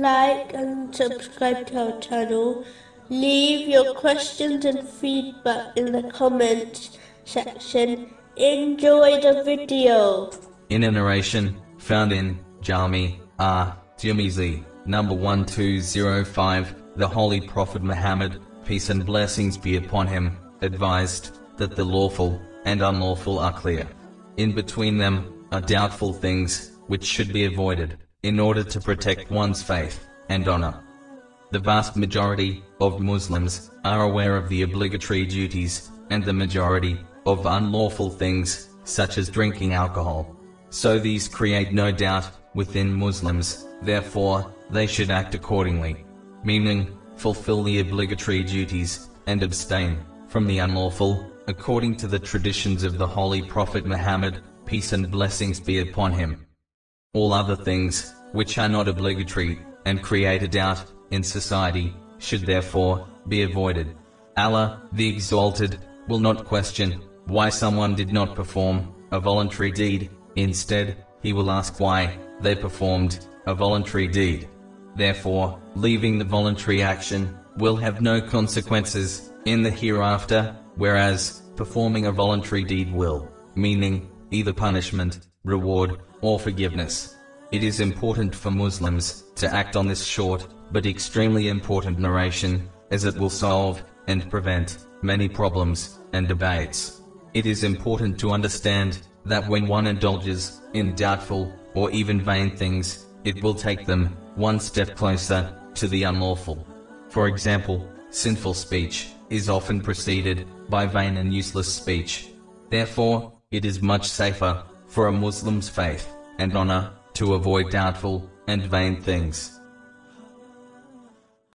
like and subscribe to our channel. Leave your questions and feedback in the comments section. Enjoy the video. In a narration found in Jami At Tirmizi, number 1205, the Holy Prophet Muhammad, peace and blessings be upon him, advised that the lawful and unlawful are clear. In between them are doubtful things which should be avoided in order to protect one's faith and honor. The vast majority of Muslims are aware of the obligatory duties and the majority of unlawful things such as drinking alcohol. So these create no doubt within Muslims, therefore they should act accordingly, meaning fulfill the obligatory duties and abstain from the unlawful, according to the traditions of the Holy Prophet Muhammad, peace and blessings be upon him. All other things, which are not obligatory, and create a doubt in society, should therefore be avoided. Allah, the Exalted, will not question why someone did not perform a voluntary deed, instead, He will ask why they performed a voluntary deed. Therefore, leaving the voluntary action will have no consequences in the hereafter, whereas performing a voluntary deed will, meaning either punishment, reward, or forgiveness. It is important for Muslims to act on this short but extremely important narration, as it will solve and prevent many problems and debates. It is important to understand that when one indulges in doubtful or even vain things, it will take them one step closer to the unlawful. For example, sinful speech is often preceded by vain and useless speech. Therefore, it is much safer for a Muslim's faith and honor to avoid doubtful and vain things.